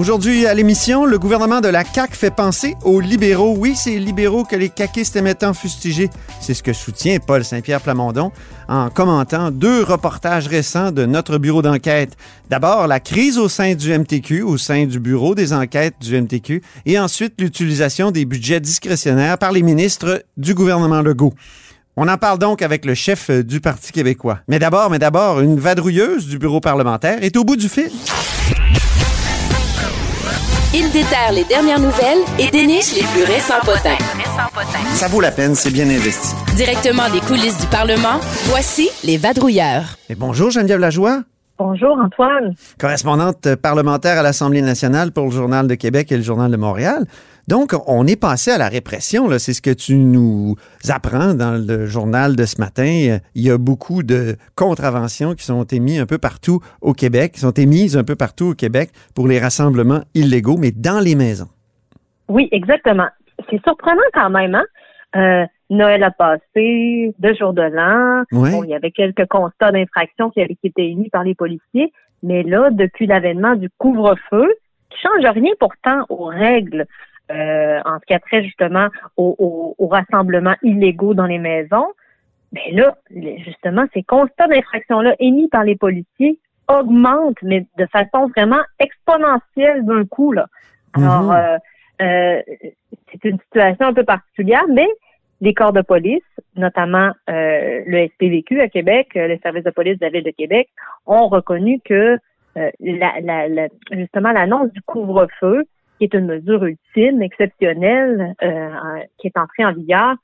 Aujourd'hui à l'émission, le gouvernement de la CAQ fait penser aux libéraux. Oui, c'est les libéraux que les caquistes aiment tant fustiger. C'est ce que soutient Paul Saint-Pierre Plamondon en commentant deux reportages récents de notre bureau d'enquête. D'abord, la crise au sein du MTQ, au sein du bureau des enquêtes du MTQ, et ensuite l'utilisation des budgets discrétionnaires par les ministres du gouvernement Legault. On en parle donc avec le chef du Parti québécois. Mais d'abord, mais d'abord, une vadrouilleuse du bureau parlementaire est au bout du fil. Il déterre les dernières nouvelles et déniche les plus récents potins. Ça vaut la peine, c'est bien investi. Directement des coulisses du Parlement, voici les vadrouilleurs. Et bonjour Geneviève Lajoie, Bonjour Antoine. correspondante parlementaire à l'Assemblée nationale pour le Journal de Québec et le Journal de Montréal. Donc, on est passé à la répression, c'est ce que tu nous apprends dans le journal de ce matin. Il y a beaucoup de contraventions qui sont émises un peu partout au Québec, qui sont émises un peu partout au Québec pour les rassemblements illégaux, mais dans les maisons. Oui, exactement. C'est surprenant quand même, hein? Euh, Noël a passé, deux jours de l'an. Ouais. Bon, il y avait quelques constats d'infraction qui avaient étaient émis par les policiers. Mais là, depuis l'avènement du couvre-feu, qui change rien pourtant aux règles euh, en ce qui a trait justement aux, aux- aux rassemblements illégaux dans les maisons, mais là, justement, ces constats d'infraction-là émis par les policiers augmentent, mais de façon vraiment exponentielle d'un coup. Là. Alors, Mhm. euh, euh, c'est une situation un peu particulière, mais les corps de police, notamment euh, le SPVQ à Québec, euh, le service de police de la ville de Québec, ont reconnu que euh, la, la- la- justement l'annonce du couvre-feu, qui est une mesure ultime, exceptionnelle, euh, qui est entrée en vigueur,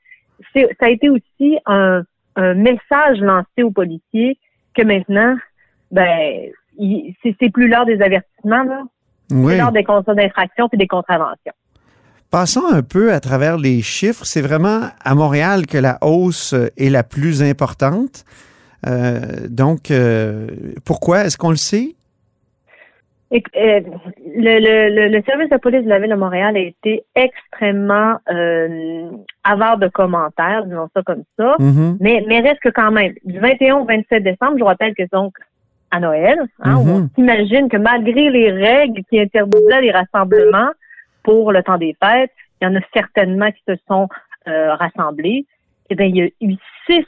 c'est- ça a été aussi un, un message lancé aux policiers que maintenant, ben, il- c'est c'est plus l'heure des avertissements, là. Oui. C'est l'heure des constats d'infraction puis des contraventions. Passons un peu à travers les chiffres. C'est vraiment à Montréal que la hausse est la plus importante. Euh, donc, euh, pourquoi? Est-ce qu'on le sait? Et, euh, le, le, le, service de police de la ville de Montréal a été extrêmement euh, avare de commentaires, disons ça comme ça. Mhm. Mais, mais reste que quand même, du 21 au 27 décembre, je vous rappelle que c'est donc à Noël, hein, on s'imagine que malgré les règles qui interdisaient les rassemblements pour le temps des fêtes, il y en a certainement qui se sont euh, rassemblés. Eh bien, il y a eu six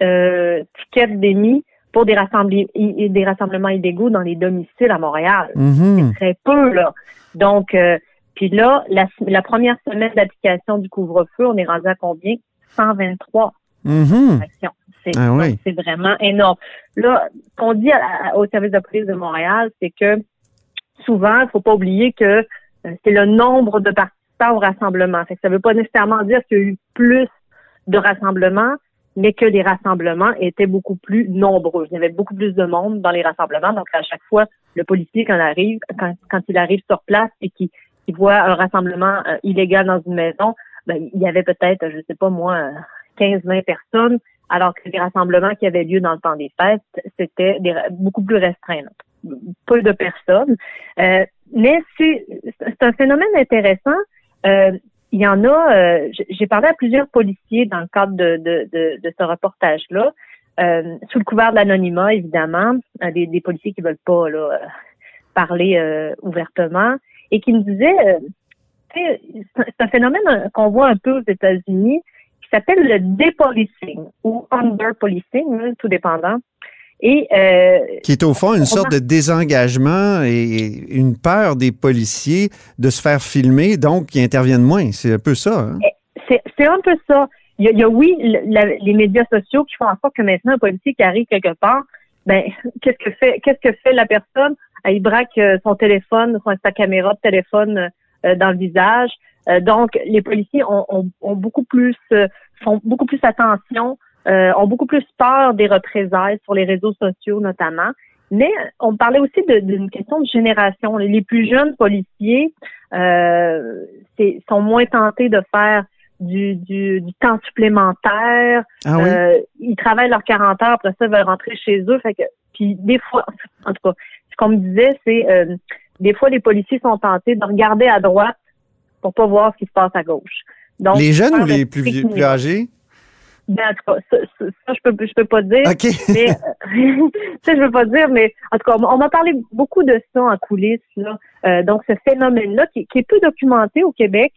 euh, tickets d'émis pour des, rassembli- i- des rassemblements illégaux dans les domiciles à Montréal Mhm. très peu, là. Donc, euh, puis là, la, la première semaine d'application du couvre-feu, on est rendu à combien? 123 Mhm. actions. C'est Ah oui. donc, c'est vraiment énorme. Là, ce qu'on dit à- à- au service de police de Montréal, c'est que souvent, il faut pas oublier que euh, c'est le nombre de participants au rassemblement. Fait que ça veut pas nécessairement dire qu'il y a eu plus de rassemblements, mais que les rassemblements étaient beaucoup plus nombreux. Il y avait beaucoup plus de monde dans les rassemblements. Donc, à chaque fois, le policier, quand il arrive, sur place et qu'il voit un rassemblement euh, illégal dans une maison, ben, il y avait peut-être, je sais pas moi, 15-20 personnes, alors que les rassemblements qui avaient lieu dans le temps des fêtes, c'était beaucoup plus restreint. Peu de personnes. Euh, mais c'est un phénomène intéressant. Euh, il y en a, euh, j'ai parlé à plusieurs policiers dans le cadre de, de, de, de ce reportage-là, euh, sous le couvert de l'anonymat, évidemment, euh, des, des policiers qui veulent pas là, euh, parler euh, ouvertement, et qui me disaient, euh, c'est un phénomène qu'on voit un peu aux États-Unis, qui s'appelle le dépolicing ou underpolicing, hein, tout dépendant. Et euh, Qui est au fond une sorte de désengagement et une peur des policiers de se faire filmer, donc qui interviennent moins. C'est un peu ça. hein? c'est c'est un peu ça. Il y a, il y a, oui, la- les médias sociaux qui font en sorte que maintenant un policier qui arrive quelque part, ben qu'est-ce que fait qu'est-ce que fait la personne? Ah, Il braque euh, son téléphone, son, sa caméra de téléphone euh, dans le visage. Euh, donc les policiers ont, ont, ont beaucoup plus font beaucoup plus attention, euh, ont beaucoup plus peur des représailles sur les réseaux sociaux notamment. Mais on parlait aussi d'une question de génération. Les plus jeunes policiers euh, sont moins tentés de faire du, du, du temps supplémentaire. Ah oui? Euh, ils travaillent leurs 40 heures, après ça, ils veulent rentrer chez eux. Fait que, puis des fois, en tout cas, ce qu'on me disait, c'est euh, des fois les policiers sont tentés de regarder à droite pour pas voir ce qui se passe à gauche. Donc, les jeunes ou les le plus, vieux- âgés? Ben, en tout cas, ça, ça, ça, je peux je peux pas dire. OK. Mais euh, ça, je veux pas dire, mais en tout cas, on m'a parlé beaucoup de ça en coulisses. Là. Euh, donc, ce phénomène-là, qui, qui est peu documenté au Québec,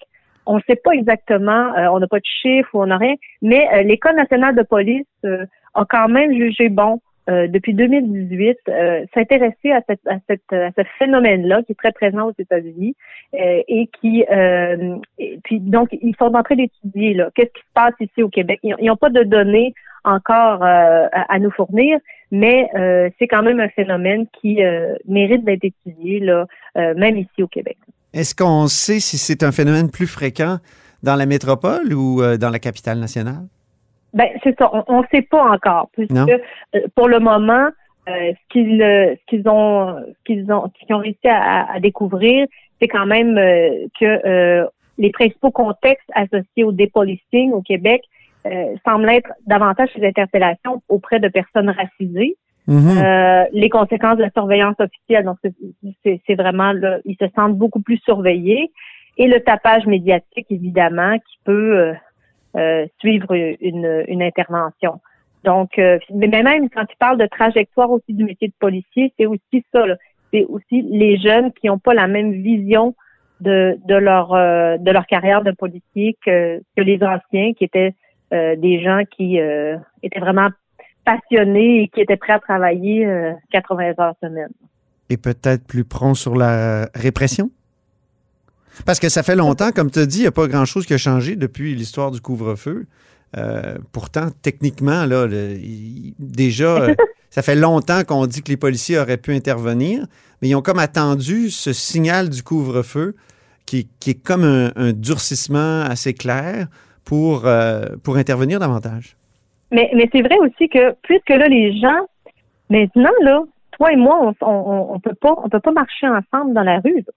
on ne sait pas exactement, euh, on n'a pas de chiffres ou on n'a rien, mais euh, l'École nationale de police euh, a quand même jugé bon euh, depuis 2018 euh, s'intéresser à, cette, à, cette, à ce phénomène-là qui est très présent aux États-Unis euh, et qui euh, puis donc ils sont en train d'étudier là qu'est-ce qui se passe ici au Québec. Ils n'ont pas de données encore euh, à, à nous fournir, mais euh, c'est quand même un phénomène qui euh, mérite d'être étudié là, euh, même ici au Québec. Est-ce qu'on sait si c'est un phénomène plus fréquent dans la métropole ou euh, dans la capitale nationale? Ben c'est ça, on ne sait pas encore puisque euh, pour le moment euh, ce qu'ils euh, ce qu'ils ont ce qu'ils ont ce qu'ils ont réussi à, à découvrir, c'est quand même euh, que euh, les principaux contextes associés au dépolicing au Québec euh, semblent être davantage les interpellations auprès de personnes racisées. Mhm. Euh, les conséquences de la surveillance officielle, donc c'est vraiment là, ils se sentent beaucoup plus surveillés. Et le tapage médiatique, évidemment, qui peut euh, suivre une, une intervention. Donc, euh, mais même quand tu parles de trajectoire aussi du métier de policier, c'est aussi ça. C'est aussi les jeunes qui n'ont pas la même vision de, de leur euh, de leur carrière de policier que, que les anciens, qui étaient euh, des gens qui euh, étaient vraiment passionnés et qui étaient prêts à travailler euh, 80 heures semaine. Et peut-être plus prompt sur la répression? Parce que ça fait longtemps, comme tu as dit, il n'y a pas grand-chose qui a changé depuis l'histoire du couvre-feu. Euh, pourtant, techniquement, là, le- il- déjà, euh, ça fait longtemps qu'on dit que les policiers auraient pu intervenir, mais ils ont comme attendu ce signal du couvre-feu qui, qui est comme un, un durcissement assez clair pour, euh, pour intervenir davantage. Mais, mais c'est vrai aussi que puisque là les gens maintenant là, toi et moi, on, on, on peut pas on peut pas marcher ensemble dans la rue. là.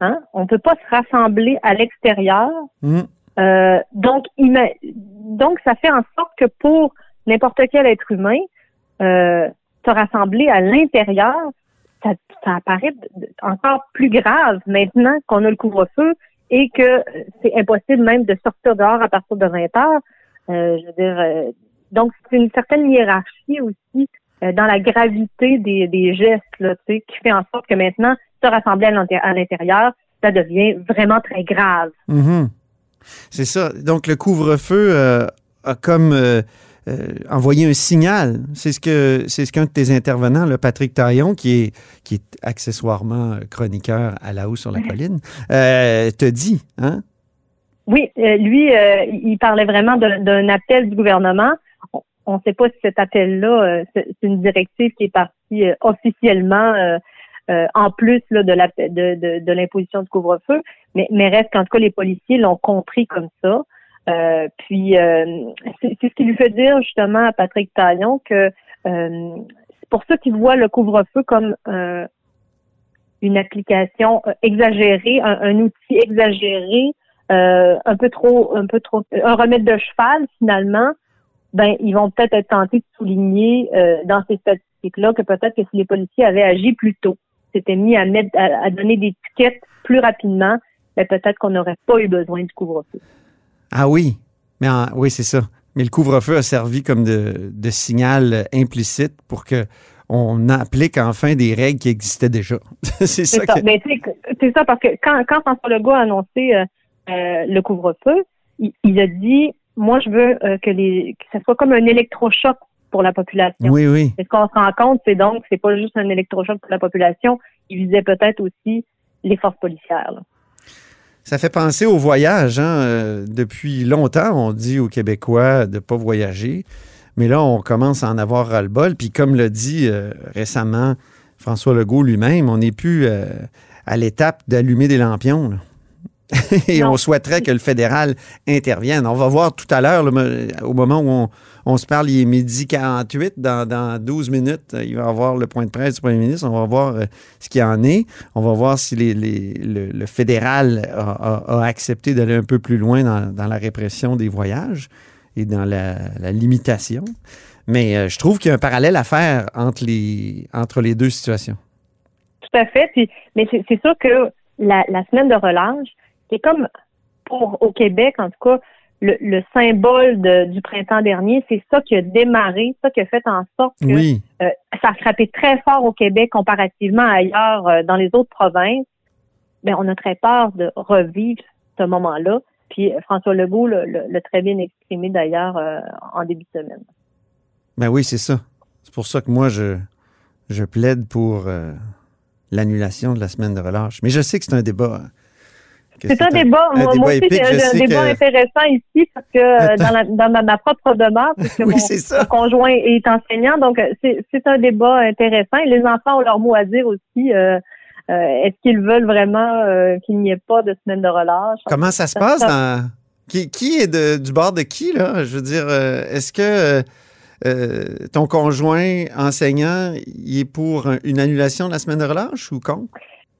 Hein? On peut pas se rassembler à l'extérieur. Hmm. Euh, donc, donc ça fait en sorte que pour n'importe quel être humain, euh, se rassembler à l'intérieur, ça, ça apparaît encore plus grave maintenant qu'on a le couvre-feu et que c'est impossible même de sortir dehors à partir de 20 heures. Euh, je veux dire, euh, donc c'est une certaine hiérarchie aussi euh, dans la gravité des, des gestes, là, tu sais, qui fait en sorte que maintenant, se rassembler à l'inté- à l'intérieur, ça devient vraiment très grave. Mhm. C'est ça. Donc, le couvre-feu euh, a comme euh, euh, envoyé un signal. C'est ce que c'est ce qu'un de tes intervenants, le Patrick Taillon, qui est, qui est accessoirement chroniqueur à la haut sur la colline, te dit. Hein? Oui, lui, il parlait vraiment d'un appel du gouvernement. On ne sait pas si cet appel-là, c'est une directive qui est partie officiellement euh, en plus là, de la- de, de, de l'imposition du couvre-feu, mais, mais reste qu'en tout cas, les policiers l'ont compris comme ça. Euh, puis, euh, c'est c'est ce qui lui fait dire justement à Patrick Taillon que euh, c'est pour ça qu'il voit le couvre-feu comme euh, une application euh, exagérée, un, un outil exagéré un peu trop, un peu trop, un remède de cheval finalement, ben ils vont peut-être être tentés de souligner dans ces statistiques-là que peut-être que si les policiers avaient agi plus tôt, s'étaient mis à mettre, à, à donner des tickets plus rapidement, ben peut-être qu'on n'aurait pas eu besoin du couvre-feu. Ah oui. Mais en- oui, c'est ça. Mais le couvre-feu a servi comme de, de signal implicite pour que on applique enfin des règles qui existaient déjà. c'est ça, ça. que- Ben, c'est ça parce que quand, quand François Legault a annoncé euh, euh, le couvre-feu, il, il a dit moi je veux euh, que les que ça soit comme un électrochoc pour la population. Oui, oui. Et ce qu'on se rend compte, c'est donc c'est pas juste un électrochoc pour la population, il visait peut-être aussi les forces policières. là. Ça fait penser au voyage. Hein? Euh, depuis longtemps, on dit aux Québécois de ne pas voyager. Mais là, on commence à en avoir ras-le-bol. Puis comme l'a dit euh, récemment François Legault lui-même, on n'est plus euh, à l'étape d'allumer des lampions. là. Et Non. on souhaiterait que le fédéral intervienne. On va voir tout à l'heure, mo- au moment où on, on se parle, il est midi 48. Dans, dans 12 minutes, euh, il va y avoir le point de presse du premier ministre. On va voir euh, ce qu'il en est. On va voir si les- les- le, le fédéral a, a- a accepté d'aller un peu plus loin dans, dans la répression des voyages et dans la, la limitation. Mais euh, je trouve qu'il y a un parallèle à faire entre les, entre les deux situations. tout à fait. Puis, mais c'est c'est sûr que la, la semaine de relâche, c'est comme pour au Québec, en tout cas, le, le symbole de- du printemps dernier, c'est ça qui a démarré, ça qui a fait en sorte que Oui. euh, ça a frappé très fort au Québec comparativement à ailleurs euh, dans les autres provinces. Ben, on a très peur de revivre ce moment-là. Puis euh, François Legault l'a très bien exprimé d'ailleurs euh, en début de semaine. Ben oui, c'est ça. C'est pour ça que moi, je, je plaide pour l'annulation de la semaine de relâche. Mais je sais que c'est un débat. hein, C'est un débat, un moi, débat moi aussi, un débat que- intéressant ici parce que euh, dans, la- dans ma, ma propre demeure, puisque Oui, mon, conjoint est enseignant, donc euh, c'est un débat intéressant. Et les enfants ont leur mot à dire aussi. euh, euh, Est-ce qu'ils veulent vraiment euh, qu'il n'y ait pas de semaine de relâche? Comment ça se passe dans. Qui, qui est de- du bord de qui, là? Je veux dire, est-ce que ton conjoint enseignant, il est pour un- une annulation de la semaine de relâche ou contre?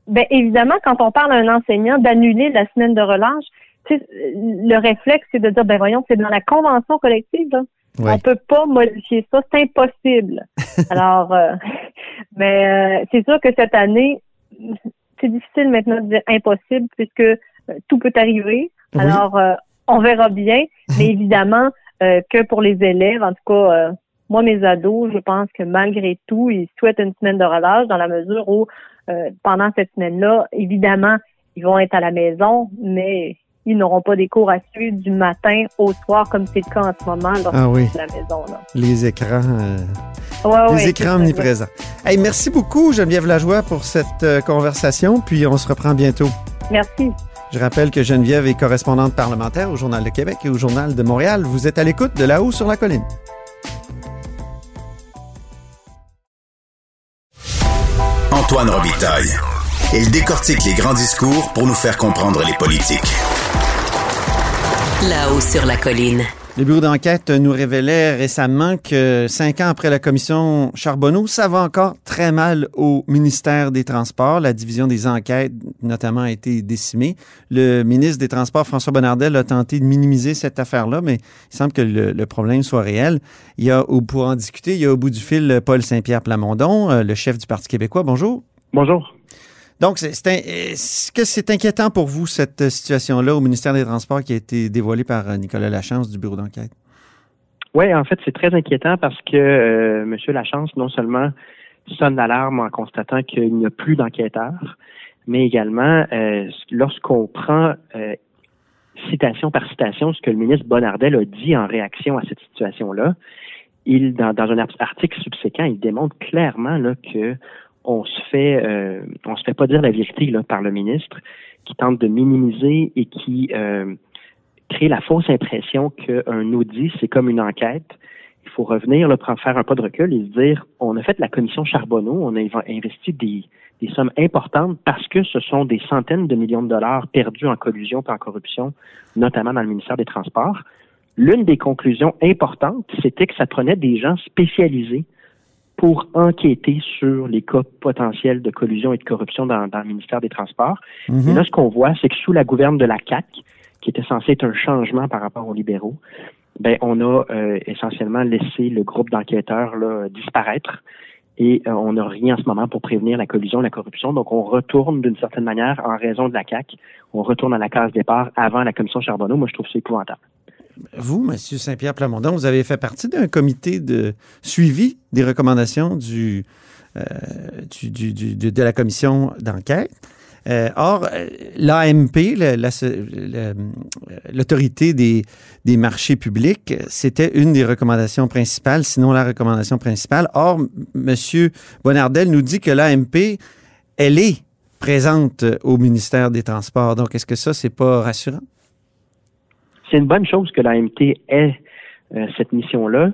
Ben évidemment, quand on parle à un enseignant d'annuler la semaine de relâche, tu sais, le réflexe, c'est de dire, ben voyons, c'est dans la convention collective, là. Ouais. On peut pas modifier ça, c'est impossible. Alors, euh, mais euh, c'est sûr que cette année, c'est difficile maintenant de dire impossible puisque euh, tout peut arriver. Oui. Alors, euh, on verra bien, mais évidemment euh, que pour les élèves, en tout cas, euh, moi, mes ados, je pense que malgré tout, ils souhaitent une semaine de relâche dans la mesure où, euh, pendant cette semaine-là, évidemment, ils vont être à la maison, mais ils n'auront pas des cours à suivre du matin au soir, comme c'est le cas en ce moment lorsqu'ils Ah oui. sont à la maison. Là. Les écrans. euh, Ouais, les ouais, écrans omniprésents. Hey, merci beaucoup, Geneviève Lajoie, pour cette euh, conversation, puis on se reprend bientôt. Merci. Je rappelle que Geneviève est correspondante parlementaire au Journal de Québec et au Journal de Montréal. Vous êtes à l'écoute de là-haut sur la colline. Antoine Robitaille. Il décortique les grands discours pour nous faire comprendre les politiques. Là-haut sur la colline. Le bureau d'enquête nous révélait récemment que cinq ans après la commission Charbonneau, ça va encore très mal au ministère des Transports. La division des enquêtes, notamment, a été décimée. Le ministre des Transports, François Bonnardel, a tenté de minimiser cette affaire-là, mais il semble que le, problème soit réel. Il y a, pour en discuter, il y a au bout du fil Paul Saint-Pierre Plamondon, euh, le chef du Parti québécois. Bonjour. Bonjour. Donc, est-ce que c'est inquiétant pour vous, cette euh, situation-là au ministère des Transports qui a été dévoilée par euh, Nicolas Lachance du bureau d'enquête? Oui, en fait, c'est très inquiétant parce que euh, M. Lachance, non seulement sonne l'alarme en constatant qu'il n'y a plus d'enquêteurs, mais également, lorsqu'on prend citation par citation ce que le ministre Bonnardel a dit en réaction à cette situation-là, il, dans, dans un art- article subséquent, il démontre clairement là, que on se fait euh, on se fait pas dire la vérité par le ministre, qui tente de minimiser et qui euh, crée la fausse impression qu'un audit, c'est comme une enquête. Il faut revenir, là, prendre- faire un pas de recul et se dire, on a fait la commission Charbonneau, on a inv- investi des, des sommes importantes parce que ce sont des centaines de millions de dollars perdus en collusion et en corruption, notamment dans le ministère des Transports. L'une des conclusions importantes, c'était que ça prenait des gens spécialisés pour enquêter sur les cas potentiels de collusion et de corruption dans, dans le ministère des Transports. Mhm. Et là, ce qu'on voit, c'est que sous la gouverne de la CAC, qui était censé être un changement par rapport aux libéraux, ben on a euh, essentiellement laissé le groupe d'enquêteurs disparaître et euh, on n'a rien en ce moment pour prévenir la collusion, la corruption. Donc on retourne d'une certaine manière en raison de la CAC, on retourne à la case départ avant la commission Charbonneau. Moi, je trouve ça épouvantable. Vous, M. Saint-Pierre Plamondon, vous avez fait partie d'un comité de suivi des recommandations euh, de, la commission d'enquête. Euh, or, euh, l'AMP, l'autorité des, marchés publics, c'était une des recommandations principales, sinon la recommandation principale. Or, M. Bonnardel nous dit que l'AMP, elle est présente au ministère des Transports. Donc, est-ce que ça, c'est pas rassurant? C'est une bonne chose que l'AMT ait euh, cette mission-là.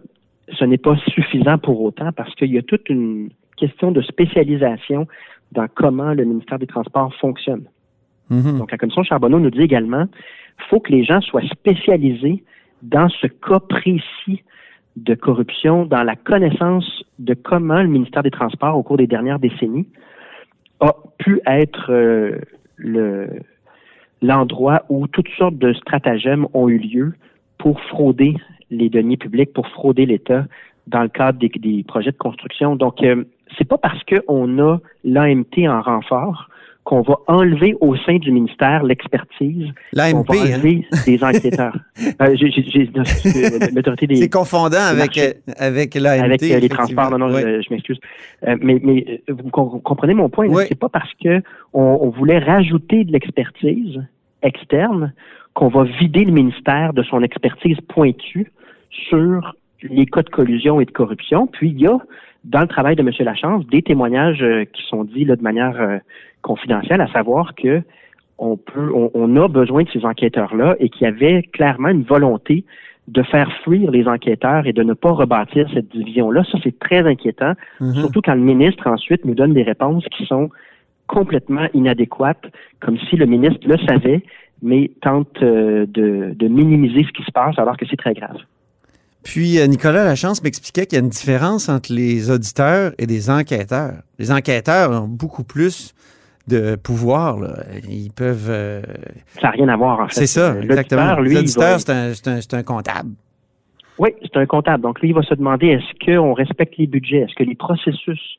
Ce n'est pas suffisant pour autant parce qu'il y a toute une question de spécialisation dans comment le ministère des Transports fonctionne. Mhm. Donc, la commission Charbonneau nous dit également il faut que les gens soient spécialisés dans ce cas précis de corruption, dans la connaissance de comment le ministère des Transports, au cours des dernières décennies, a pu être euh, le l'endroit où toutes sortes de stratagèmes ont eu lieu pour frauder les deniers publics, pour frauder l'État dans le cadre des, projets de construction. Donc, euh, c'est pas parce qu'on a l'AMT en renfort qu'on va enlever au sein du ministère l'expertise. L'AMP, On va enlever des enquêteurs. Euh, L'autorité des, C'est confondant avec, euh, avec l'AMT. avec euh, les transports. Non, non, Oui. je, je m'excuse. Euh, mais mais vous com- comprenez mon point. Oui. C'est pas parce que on, on voulait rajouter de l'expertise externe qu'on va vider le ministère de son expertise pointue sur les cas de collusion et de corruption. Puis il y a dans le travail de M. Lachance des témoignages euh, qui sont dits là, de manière euh, confidentielle, à savoir que on peut, on, on a besoin de ces enquêteurs-là et qu'il y avait clairement une volonté de faire fuir les enquêteurs et de ne pas rebâtir cette division-là. Ça, c'est très inquiétant, Mhm. surtout quand le ministre ensuite nous donne des réponses qui sont complètement inadéquates, comme si le ministre le savait, mais tente euh, de, de minimiser ce qui se passe alors que c'est très grave. Puis euh, Nicolas Lachance m'expliquait qu'il y a une différence entre les auditeurs et les enquêteurs. Les enquêteurs ont beaucoup plus de pouvoir. là. Ils peuvent. euh, Ça n'a rien à voir, en fait. c'est ça, Euh, exactement. l'auditeur, c'est un, un- comptable. Oui, c'est un comptable. Donc, lui, il va se demander est-ce qu'on respecte les budgets, est-ce que les processus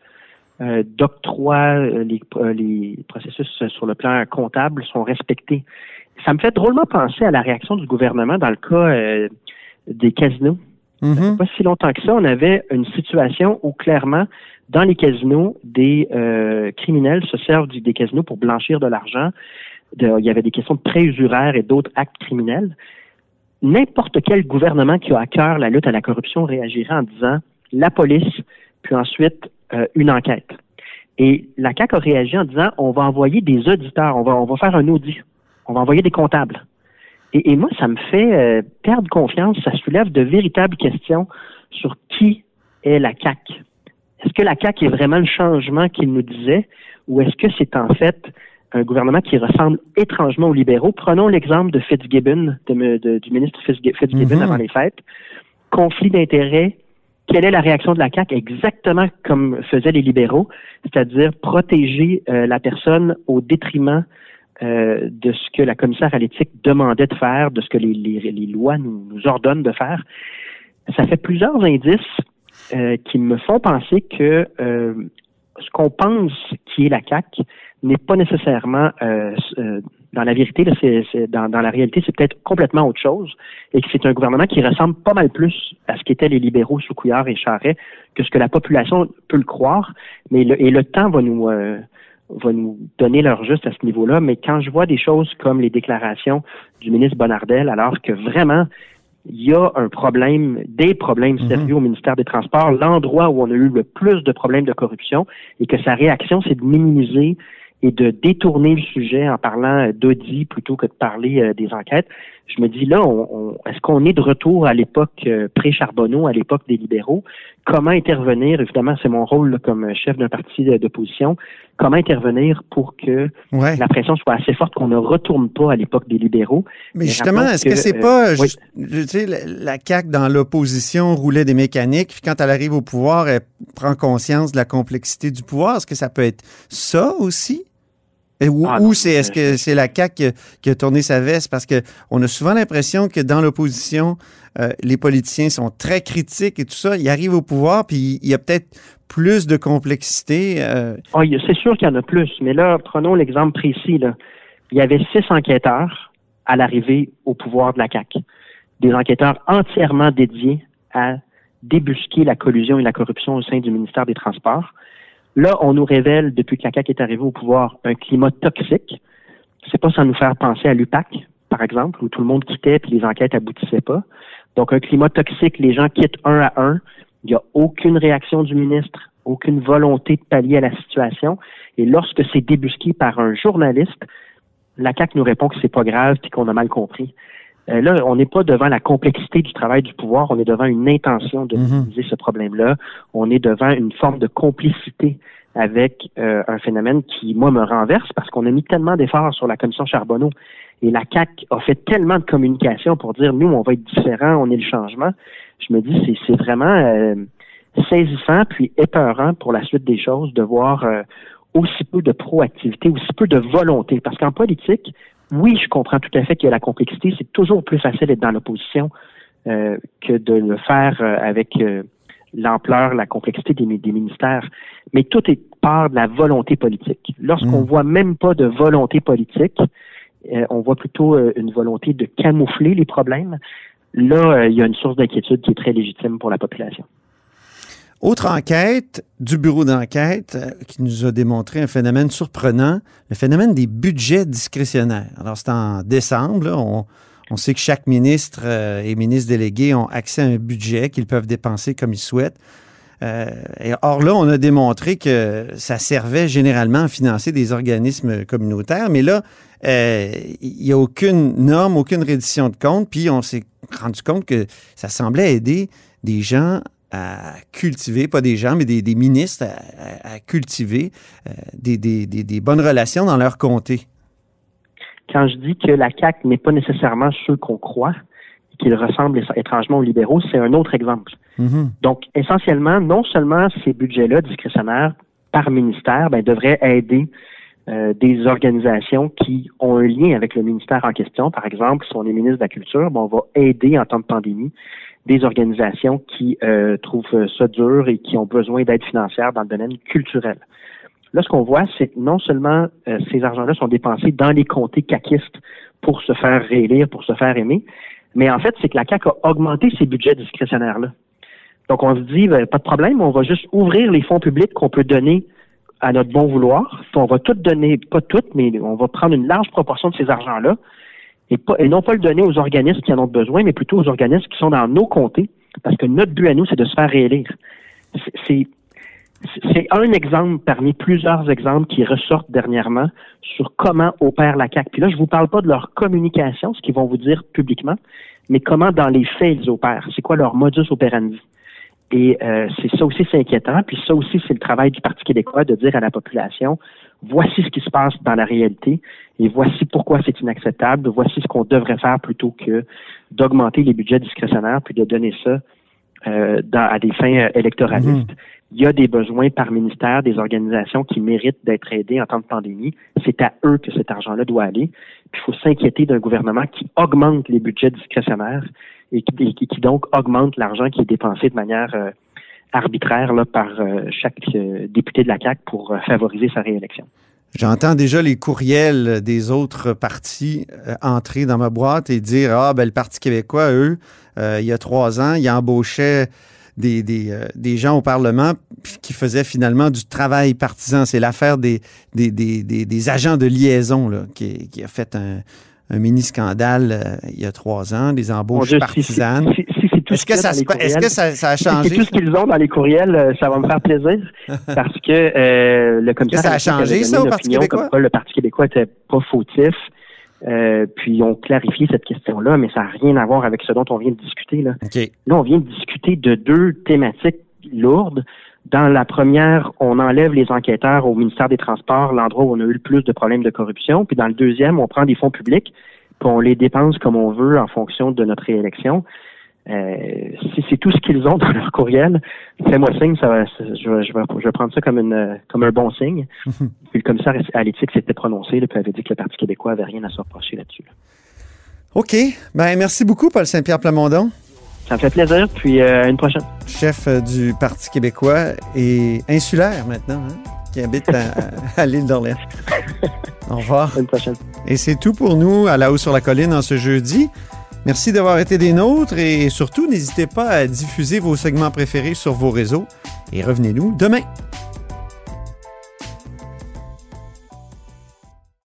euh, d'octroi, les, les processus sur le plan comptable sont respectés? Ça me fait drôlement penser à la réaction du gouvernement dans le cas euh, des casinos. Mhm. Pas si longtemps que ça, on avait une situation où clairement, dans les casinos, des euh, criminels se servent du- des casinos pour blanchir de l'argent. Il y avait des questions de prêts usuraires et d'autres actes criminels. N'importe quel gouvernement qui a à cœur la lutte à la corruption réagirait en disant la police, puis ensuite euh, une enquête. Et la CAQ a réagi en disant on va envoyer des auditeurs, on va, on va faire un audit, on va envoyer des comptables. Et, et moi, ça me fait euh, perdre confiance, ça soulève de véritables questions sur qui est la CAQ. Est-ce que la CAQ est vraiment le changement qu'il nous disait ou est-ce que c'est en fait un gouvernement qui ressemble étrangement aux libéraux? Prenons l'exemple de Fitzgibbon, de me- de- du ministre Fitzgi- Fitzgibbon Mhm. avant les fêtes. Conflit d'intérêts. Quelle est la réaction de la CAQ? Exactement comme faisaient les libéraux, c'est-à-dire protéger euh, la personne au détriment euh, de ce que la commissaire à l'éthique demandait de faire, de ce que les, les- les lois nous, ordonnent de faire. Ça fait plusieurs indices euh, qui me font penser que euh, ce qu'on pense qui est la CAQ n'est pas nécessairement euh, euh, dans la vérité, là, dans, la réalité, c'est peut-être complètement autre chose et que c'est un gouvernement qui ressemble pas mal plus à ce qu'étaient les libéraux sous Couillard et Charret que ce que la population peut le croire. Mais le, et le temps va nous va nous donner leur juste à ce niveau-là. Mais quand je vois des choses comme les déclarations du ministre Bonnardel, alors que vraiment il y a un problème, des problèmes Mhm. sérieux au ministère des Transports, l'endroit où on a eu le plus de problèmes de corruption, et que sa réaction, c'est de minimiser et de détourner le sujet en parlant d'audit plutôt que de parler euh, des enquêtes. Je me dis là, on, on- est-ce qu'on est de retour à l'époque euh, pré-Charbonneau, à l'époque des libéraux? Comment intervenir? Évidemment, c'est mon rôle là, comme chef d'un parti d'opposition. Comment intervenir pour que Ouais. la pression soit assez forte qu'on ne retourne pas à l'époque des libéraux? Mais Mais justement, est-ce que, que, c'est euh, pas, oui. juste- tu sais, la, la CAQ dans l'opposition roulait des mécaniques, puis quand elle arrive au pouvoir, elle prend conscience de la complexité du pouvoir. Est-ce que ça peut être ça aussi? Ou, Ah ou c'est est-ce que c'est la CAQ qui a, qui a tourné sa veste? Parce que on a souvent l'impression que dans l'opposition, euh, les politiciens sont très critiques et tout ça. Ils arrivent au pouvoir, puis il y a peut-être plus de complexité. euh, il y a- c'est sûr qu'il y en a plus, mais là, prenons l'exemple précis. Là. Il y avait six enquêteurs à l'arrivée au pouvoir de la CAQ. Des enquêteurs entièrement dédiés à débusquer la collusion et la corruption au sein du ministère des Transports. Là, on nous révèle, depuis que la CAQ est arrivée au pouvoir, un climat toxique. C'est pas sans nous faire penser à l'UPAC, par exemple, où tout le monde quittait et les enquêtes aboutissaient pas. Donc, un climat toxique, les gens quittent un à un. Il n'y a aucune réaction du ministre, aucune volonté de pallier à la situation. Et lorsque c'est débusqué par un journaliste, la CAQ nous répond que c'est pas grave et qu'on a mal compris. Euh, là, on n'est pas devant la complexité du travail du pouvoir, on est devant une intention de Mhm. minimiser ce problème-là. On est devant une forme de complicité avec euh, un phénomène qui, moi, me renverse parce qu'on a mis tellement d'efforts sur la commission Charbonneau et la CAQ a fait tellement de communication pour dire, nous, on va être différents, on est le changement. Je me dis, c'est, c'est vraiment euh, saisissant puis épeurant pour la suite des choses de voir euh, aussi peu de proactivité, aussi peu de volonté. Parce qu'en politique, oui, je comprends tout à fait qu'il y a la complexité. C'est toujours plus facile d'être dans l'opposition euh, que de le faire euh, avec euh, l'ampleur, la complexité des, des, ministères, mais tout est part de la volonté politique. Lorsqu'on Mm. voit même pas de volonté politique, euh, on voit plutôt euh, une volonté de camoufler les problèmes. Là, euh, il y a une source d'inquiétude qui est très légitime pour la population. Autre enquête du bureau d'enquête euh, qui nous a démontré un phénomène surprenant, le phénomène des budgets discrétionnaires. Alors, c'est en décembre, on, sait que chaque ministre euh, et ministre délégué ont accès à un budget qu'ils peuvent dépenser comme ils souhaitent. Euh, et or là, on a démontré que ça servait généralement à financer des organismes communautaires, mais là, il n'y a aucune norme, aucune reddition de compte, puis on s'est rendu compte que ça semblait aider des gens à cultiver, pas des gens, mais des, des ministres à, à- à cultiver euh, des, des- des- des bonnes relations dans leur comté. Quand je dis que la CAQ n'est pas nécessairement ceux qu'on croit, et qu'ils ressemblent étrangement aux libéraux, c'est un autre exemple. Mhm. Donc, essentiellement, non seulement ces budgets-là discrétionnaires par ministère ben, devraient aider euh, des organisations qui ont un lien avec le ministère en question. Par exemple, si on est ministre de la Culture, ben, on va aider en temps de pandémie des organisations qui euh, trouvent ça dur et qui ont besoin d'aide financière dans le domaine culturel. Là, ce qu'on voit, c'est que non seulement euh, ces argents-là sont dépensés dans les comtés caquistes pour se faire réélire, pour se faire aimer, mais en fait, c'est que la CAQ a augmenté ses budgets discrétionnaires-là. Donc, on se dit, ben, pas de problème, on va juste ouvrir les fonds publics qu'on peut donner à notre bon vouloir. On va tout donner, pas tout, mais on va prendre une large proportion de ces argents-là et, pas, et non pas le donner aux organismes qui en ont besoin, mais plutôt aux organismes qui sont dans nos comtés, parce que notre but à nous, c'est de se faire réélire. C'est- C'est un exemple parmi plusieurs exemples qui ressortent dernièrement sur comment opère la CAQ. Puis là, je vous parle pas de leur communication, ce qu'ils vont vous dire publiquement, mais comment dans les faits ils opèrent. C'est quoi leur modus operandi? Et euh, c'est ça aussi, c'est inquiétant. Puis ça aussi, c'est le travail du Parti québécois de dire à la population, voici ce qui se passe dans la réalité et voici pourquoi c'est inacceptable. Voici ce qu'on devrait faire plutôt que d'augmenter les budgets discrétionnaires puis de donner ça euh, dans- à des fins euh, électoralistes. Il y a des besoins par ministère, des organisations qui méritent d'être aidées en temps de pandémie. C'est à eux que cet argent-là doit aller. Il faut s'inquiéter d'un gouvernement qui augmente les budgets discrétionnaires et qui, donc augmente l'argent qui est dépensé de manière euh, arbitraire par euh, chaque euh, député de la CAQ pour favoriser sa réélection. J'entends déjà les courriels des autres partis entrer dans ma boîte et dire Ah, ben le Parti québécois, eux, il y a trois ans, ils embauchaient des, des, euh, des gens au Parlement qui faisaient finalement du travail partisan. C'est l'affaire des, des, des, des, des agents de liaison là, qui, qui a fait un, un mini-scandale euh, il y a trois ans, des embauches partisanes. si- si- si c'est tout Est-ce ce que, ça est-ce que ça, ça a Si c'est changé? tout ce qu'ils ont dans les courriels, euh, ça va me faire plaisir parce que euh, le commissaire ça a changé, ça, au Parti québécois? comme quoi le Parti québécois était pas fautif. Euh, puis ils ont clarifié cette question-là, mais ça n'a rien à voir avec ce dont on vient de discuter. Là. OK. Là, on vient de discuter de deux thématiques lourdes. Dans la première, on enlève les enquêteurs au ministère des Transports, l'endroit où on a eu le plus de problèmes de corruption. Puis dans le deuxième, on prend des fonds publics, puis on les dépense comme on veut en fonction de notre réélection. Euh, si c'est tout ce qu'ils ont dans leur courriel, fais-moi signe, ça va, ça- je, vais, je, vais, je vais prendre ça comme, une, euh, comme un bon signe. Puis le commissaire à l'éthique s'était prononcé, là, puis avait dit que le Parti québécois avait rien à se reprocher là-dessus. là. OK. Ben, merci beaucoup, Paul Saint-Pierre Plamondon. Ça me fait plaisir, puis euh, à une prochaine. chef du Parti québécois et insulaire maintenant, hein, qui habite à, à l'île d'Orléans. Au revoir. À une prochaine. Et c'est tout pour nous à la haut sur la colline en ce jeudi. Merci d'avoir été des nôtres et surtout, n'hésitez pas à diffuser vos segments préférés sur vos réseaux et revenez-nous demain.